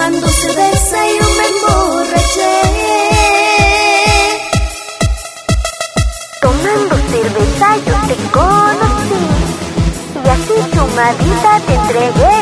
Tomando cerveza yo me emborraché. Tomando cerveza yo te conocí y así chumadita te entregué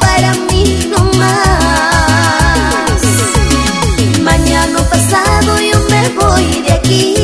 Para mí no más. Mañana pasado yo me voy de aquí.